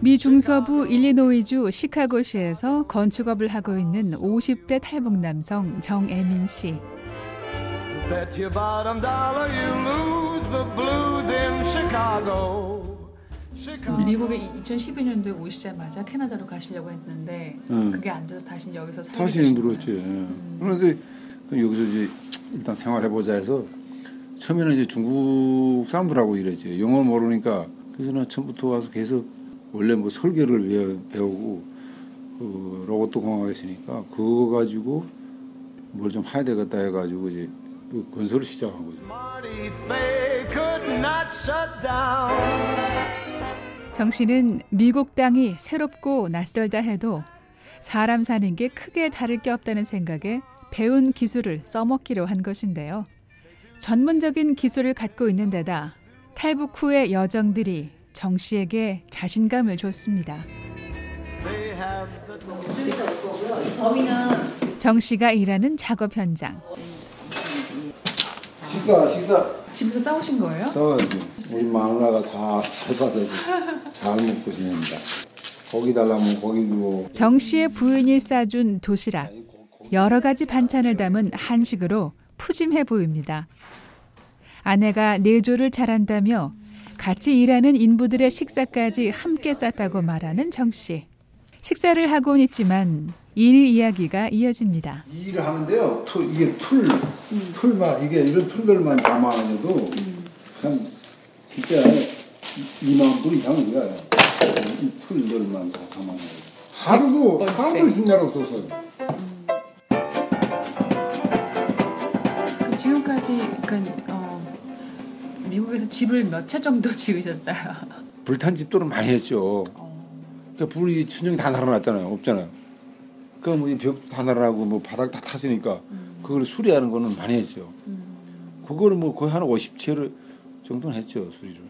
미 중서부 일리노이주 시카고시에서 건축업을 하고 있는 50대 탈북 남성 정애민 씨. Bet your bottom dollar you lose the blues in Chicago. Chicago. 미국에 2012년도에 오시자마자 캐나다로 가시려고 했는데 응. 그게 안 돼서 다시 여기서 살게 다시 힘들었지. 거예요. 그런데 여기서 이제 일단 생활해보자 해서 처음에는 이제 중국 사람들하고 일했지. 영어 모르니까 그래서 나 처음부터 와서 계속 원래 뭐 설계를 배우고 그 로봇도 공학에 있으니까 그거 가지고 뭘 좀 해야 되겠다 해가지고 이제 그 건설을 시작한 거죠. 정 씨는 미국 땅이 새롭고 낯설다 해도 사람 사는 게 크게 다를 게 없다는 생각에 배운 기술을 써먹기로 한 것인데요. 전문적인 기술을 갖고 있는 데다 탈북 후의 여정들이 정 씨에게 자신감을 줬습니다. 정 씨가 일하는 작업 현장. 식사 식사 집에서 싸우신 거예요? 싸워야지. 우리 마누라가 잘잘 싸서 잘 먹고 지냅니다. 고기 달라면 고기 주고 정 씨의 부인이 싸준 도시락. 여러 가지 반찬을 담은 한식으로 푸짐해 보입니다. 아내가 내조를 잘한다며 같이 일하는 인부들의 식사까지 함께 쌌다고 말하는 정 씨. 식사를 하곤 있지만 일 이야기가 이어집니다. 이 일을 하는데요. tool, 이게 tool, tool만 이게 이런 tool들만 담아내도 한 진짜 2만 불 이상은 돼요. 이 tool들만 다 담아내. 하루도 하루도 힘날 없어서. 그러니까 미국에서 집을 몇 채 정도 지으셨어요? 불탄 집도는 많이 했죠. 그러니까 불이 천정이 다 날아났잖아요. 없잖아요. 그러니까 뭐벽 다 날아나고 뭐 바닥 다 탔으니까 그걸 수리하는 거는 많이 했죠. 그거는 뭐 거의 한 50채를 정도는 했죠 수리를.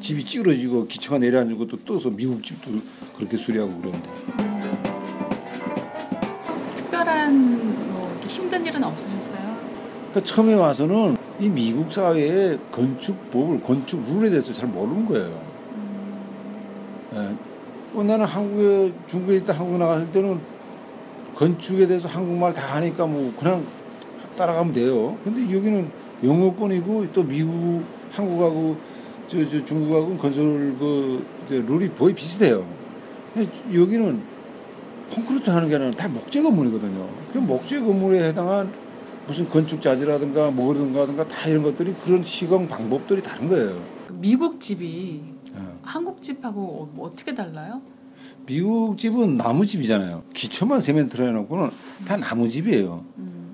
집이 찌그러지고 기차가 내려앉고 또 떠서 미국 집도 그렇게 수리하고 그러는데. 특별한 뭐 힘든 일은 없으셨어요? 그러니까 처음에 와서는 이 미국 사회의 건축법을 건축 룰에 대해서 잘 모르는 거예요. 예. 어, 나는 한국에 중국에 있다 한국 나갔을 때는 건축에 대해서 한국말 다 하니까 뭐 그냥 따라가면 돼요. 근데 여기는 영어권이고 또 미국 한국하고 저, 저 중국하고 건설 그 룰이 거의 비슷해요. 여기는 콘크리트 하는 게 아니라 다 목재 건물이거든요. 그 목재 건물에 해당한 무슨 건축 자재라든가 뭐든가 다 이런 것들이 그런 시공 방법들이 다른 거예요. 미국 집이 예. 한국 집하고 뭐 어떻게 달라요? 미국 집은 나무 집이잖아요. 기초만 세멘트로 해놓고는 다 나무 집이에요.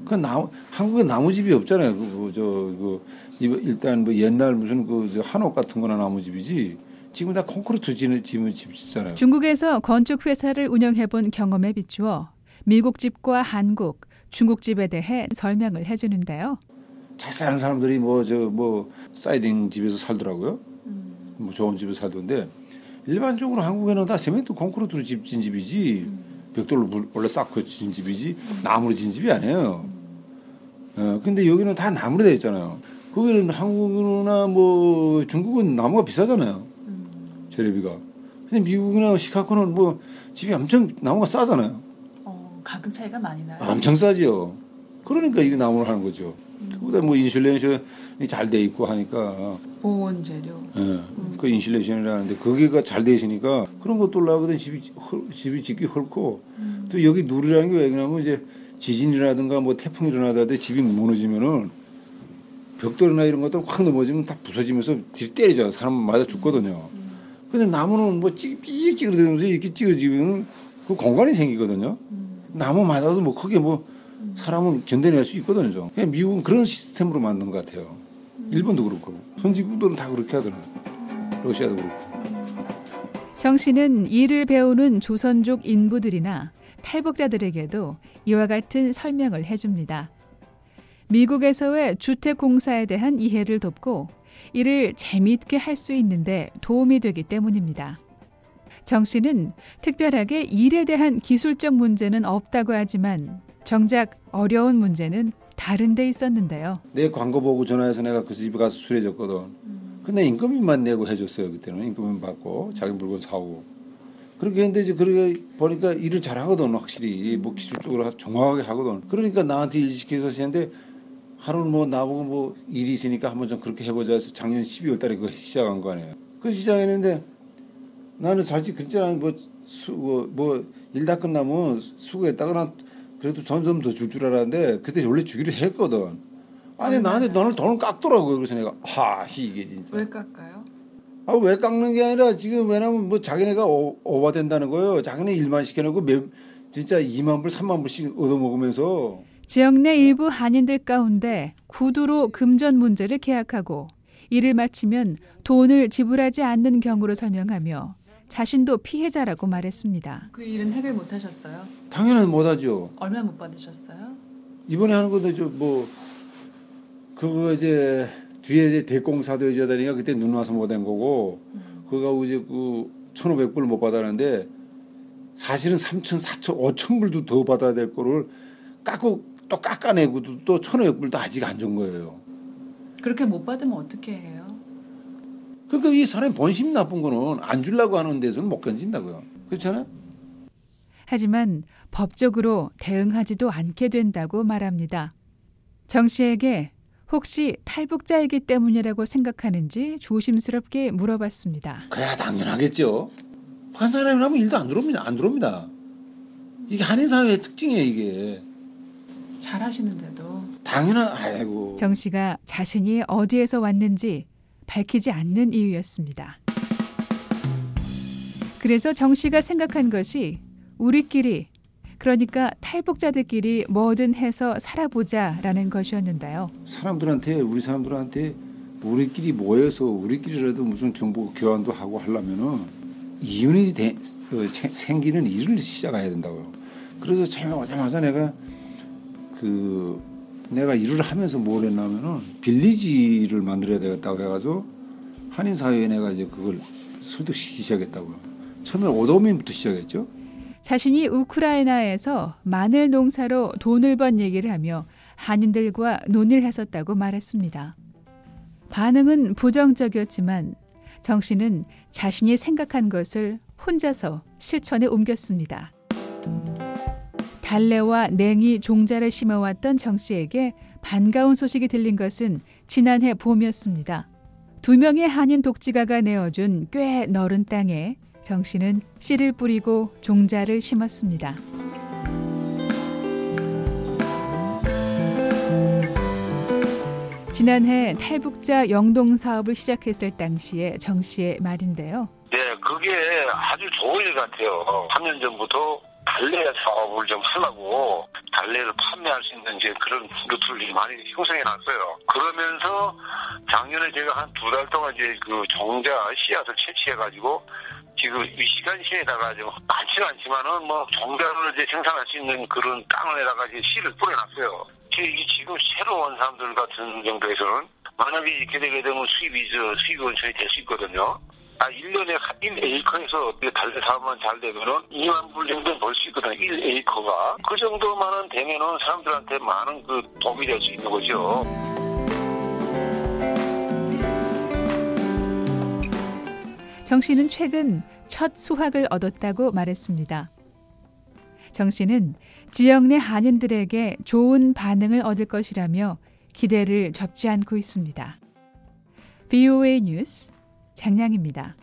그 나무 한국에 나무 집이 없잖아요. 그저그 일단 뭐 옛날 무슨 그저 한옥 같은 거나 나무 집이지. 지금 다 콘크리트 지는 집은 집이잖아요. 중국에서 건축 회사를 운영해 본 경험에 비추어 미국 집과 한국, 중국 집에 대해 설명을 해주는데요. 잘 사는 사람들이 뭐 저뭐 사이딩 집에서 살더라고요. 뭐 좋은 집에서 살던데 일반적으로 한국에는 다 세멘트 콘크리트로 집 진 집이지 벽돌로 물- 원래 쌓고 진 집이지 나무로 진 집이 아니에요. 어, 근데 여기는 다 나무로 되어 있잖아요. 거기는 한국이나 뭐 중국은 나무가 비싸잖아요. 재료비가. 근데 미국이나 시카고는 뭐 집이 엄청 나무가 싸잖아요. 어, 가격 차이가 많이 나요. 엄청 싸지요. 그러니까 이게 나무로 하는 거죠. 그보다 뭐 insulation이 잘 돼 있고 하니까 보온 재료. 예, 그 insulation이라는데 거기가 잘 돼 있으니까 그런 것도 올라가거든 집이 헐- 집이 짓기 헐고 또 여기 누리라는 게 왜 그러냐면 이제 지진이라든가 뭐 태풍이 일어나다 집이 무너지면은 벽돌이나 이런 것들 확 넘어지면 다 부서지면서 뒤 때리잖아 사람 맞아 죽거든요. 근데 나무는 뭐 찌- 삐 찌그러면서 이렇게 찌그러지면 그 공간이 생기거든요. 나무 맞아도 뭐 크게 뭐 사람은 견뎌낼 수 있거든요. 좀. 그냥 미국은 그런 시스템으로 만든 것 같아요. 일본도 그렇고 선진국들은 다 그렇게 하더라고요. 러시아도 그렇고. 정 씨는 일을 배우는 조선족 인부들이나 탈북자들에게도 이와 같은 설명을 해줍니다. 미국에서의 주택 공사에 대한 이해를 돕고 이를 재미있게 할 수 있는데 도움이 되기 때문입니다. 정 씨는 특별하게 일에 대한 기술적 문제는 없다고 하지만 정작 어려운 문제는 다른 데 있었는데요. 내 광고 보고 전화해서 내가 그 집에 가서 술해줬거든. 근데 인건비만 내고 해줬어요 그때는 인건비 받고 자기 물건 사오고 그렇게 했는데 이제 그렇게 보니까 일을 잘하거든 확실히 뭐 기술적으로 정확하게 하거든. 그러니까 나한테 일 시켜서 하는데 하루는 뭐 나보고 뭐 일이 있으니까 한번 좀 그렇게 해보자 해서 작년 12월 달에 그거 시작한 거 아니에요. 그 시작했는데 나는 솔직히 그랬잖아 뭐 수뭐일 뭐다 끝나면 수고했다거나 그래도 점점 더 줄 줄 알았는데 그때 원래 주기로 했거든. 아니 나한테 너는 돈을 깎더라고요. 그래서 내가 하시 이게 진짜. 왜 깎아요? 아 왜 깎는 게 아니라 지금 왜냐면 뭐 자기네가 오, 오바된다는 거예요. 자기네 일만 시켜놓고 매, 진짜 2만 불, 3만 불씩 얻어먹으면서. 지역 내 일부 한인들 가운데 구두로 금전 문제를 계약하고 일을 마치면 돈을 지불하지 않는 경우로 설명하며 자신도 피해자라고 말했습니다. 그 일은 해결 못 하셨어요? 당연히 못하죠. 얼마 못 받으셨어요? 이번에 하는 것도 저뭐 그거 이제 뒤에 이제 대공사도 해줘야 되니까 그때 눈 와서 못 한 거고 그거 이제 그 천오백 불못 받았는데 사실은 삼천, 사천, 오천 불도 더 받아야 될 거를 깎고 또 깎아내고 또 천오백 불도 아직 안 준 거예요. 그렇게 못 받으면 어떻게 해요? 그러니까 이 사람이 본심 나쁜 거는 안 주려고 하는 데서는 못 견딘다고요. 그렇잖아요? 하지만 법적으로 대응하지도 않게 된다고 말합니다. 정 씨에게 혹시 탈북자이기 때문이라고 생각하는지 조심스럽게 물어봤습니다. 그야 당연하겠죠. 북한 사람이라면 일도 안 들어옵니다. 안 들어옵니다. 이게 한인 사회의 특징이에요, 이게. 잘하시는데도. 당연한 아이고. 정 씨가 자신이 어디에서 왔는지 밝히지 않는 이유였습니다. 그래서 정 씨가 생각한 것이 우리끼리 그러니까 탈북자들끼리 뭐든 해서 살아보자라는 것이었는데요. 사람들한테 우리 사람들한테 우리끼리 모여서 우리끼리라도 무슨 정보 교환도 하고 하려면은 이윤이 되, 어, 생기는 일을 시작해야 된다고요. 그래서 처음에 오자마자 내가 그 내가 일을 하면서 뭘 했냐면은 빌리지를 만들어야 되겠다고 해가지고 한인 사회에 내가 이제 그걸 설득시키기 시작했다고요. 처음에 오도민부터 시작했죠. 자신이 우크라이나에서 마늘 농사로 돈을 번 얘기를 하며 한인들과 논의를 했었다고 말했습니다. 반응은 부정적이었지만 정 씨는 자신이 생각한 것을 혼자서 실천에 옮겼습니다. 달래와 냉이 종자를 심어왔던 정 씨에게 반가운 소식이 들린 것은 지난해 봄이었습니다. 두 명의 한인 독지가가 내어준 꽤 넓은 땅에 정 씨는 씨를 뿌리고 종자를 심었습니다. 지난해 탈북자 영동 사업을 시작했을 당시에 정 씨의 말인데요. 네, 그게 아주 좋은 일 같아요. 3년 전부터 달래 사업을 좀 하려고 달래를 판매할 수 있는 이제 그런 루트를 많이 형성해 놨어요. 그러면서 작년에 제가 한 두 달 동안 이제 그 종자 씨앗을 채취해 가지고 지금 이 시간 시에다가 좀 많지는 않지만은 뭐 종자를 이제 생산할 수 있는 그런 땅에다가 이제 씨를 뿌려놨어요. 이 지금 새로 온 사람들 같은 정도에서는 만약에 이렇게 되게 되면 수입이 저 수입 원천이 될 수 있거든요. 아, 1년에 1에이커에서 달래 사업만 잘 되면은 2만 불 정도 벌 수 있거든요. 1에이커가. 그 정도만은 되면은 사람들한테 많은 그 도움이 될 수 있는 거죠. 정 씨는 최근 첫 수확을 얻었다고 말했습니다. 정 씨는 지역 내 한인들에게 좋은 반응을 얻을 것이라며 기대를 접지 않고 있습니다. VOA 뉴스 장량입니다.